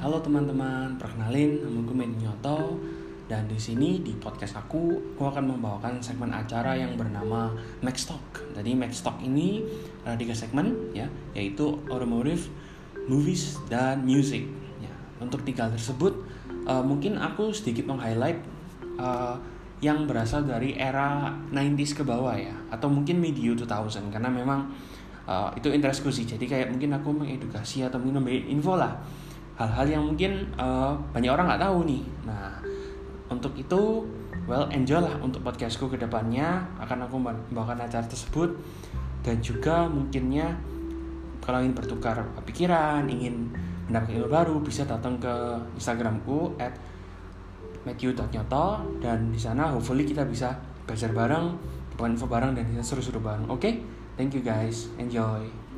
halo teman-teman, perkenalin nama gue Nyoto dan di sini di podcast aku, aku akan membawakan segmen acara yang bernama Max Talk. Jadi Max Talk ini ada tiga segmen ya, yaitu automotive, movies dan music. Ya, untuk tiga tersebut uh, mungkin aku sedikit meng-highlight uh, yang berasal dari era 90s ke bawah ya, atau mungkin medio 2000 karena memang uh, itu interestku sih. Jadi kayak mungkin aku mengedukasi atau mungkin info lah hal-hal yang mungkin uh, banyak orang nggak tahu nih. Nah, untuk itu, well enjoy lah untuk podcastku ke depannya akan aku membawakan acara tersebut dan juga mungkinnya kalau ingin bertukar pikiran, ingin mendapatkan ilmu baru bisa datang ke Instagramku at Matthew.nyoto dan di sana hopefully kita bisa belajar bareng, bukan info bareng dan kita seru-seru bareng. Oke, okay? thank you guys, enjoy.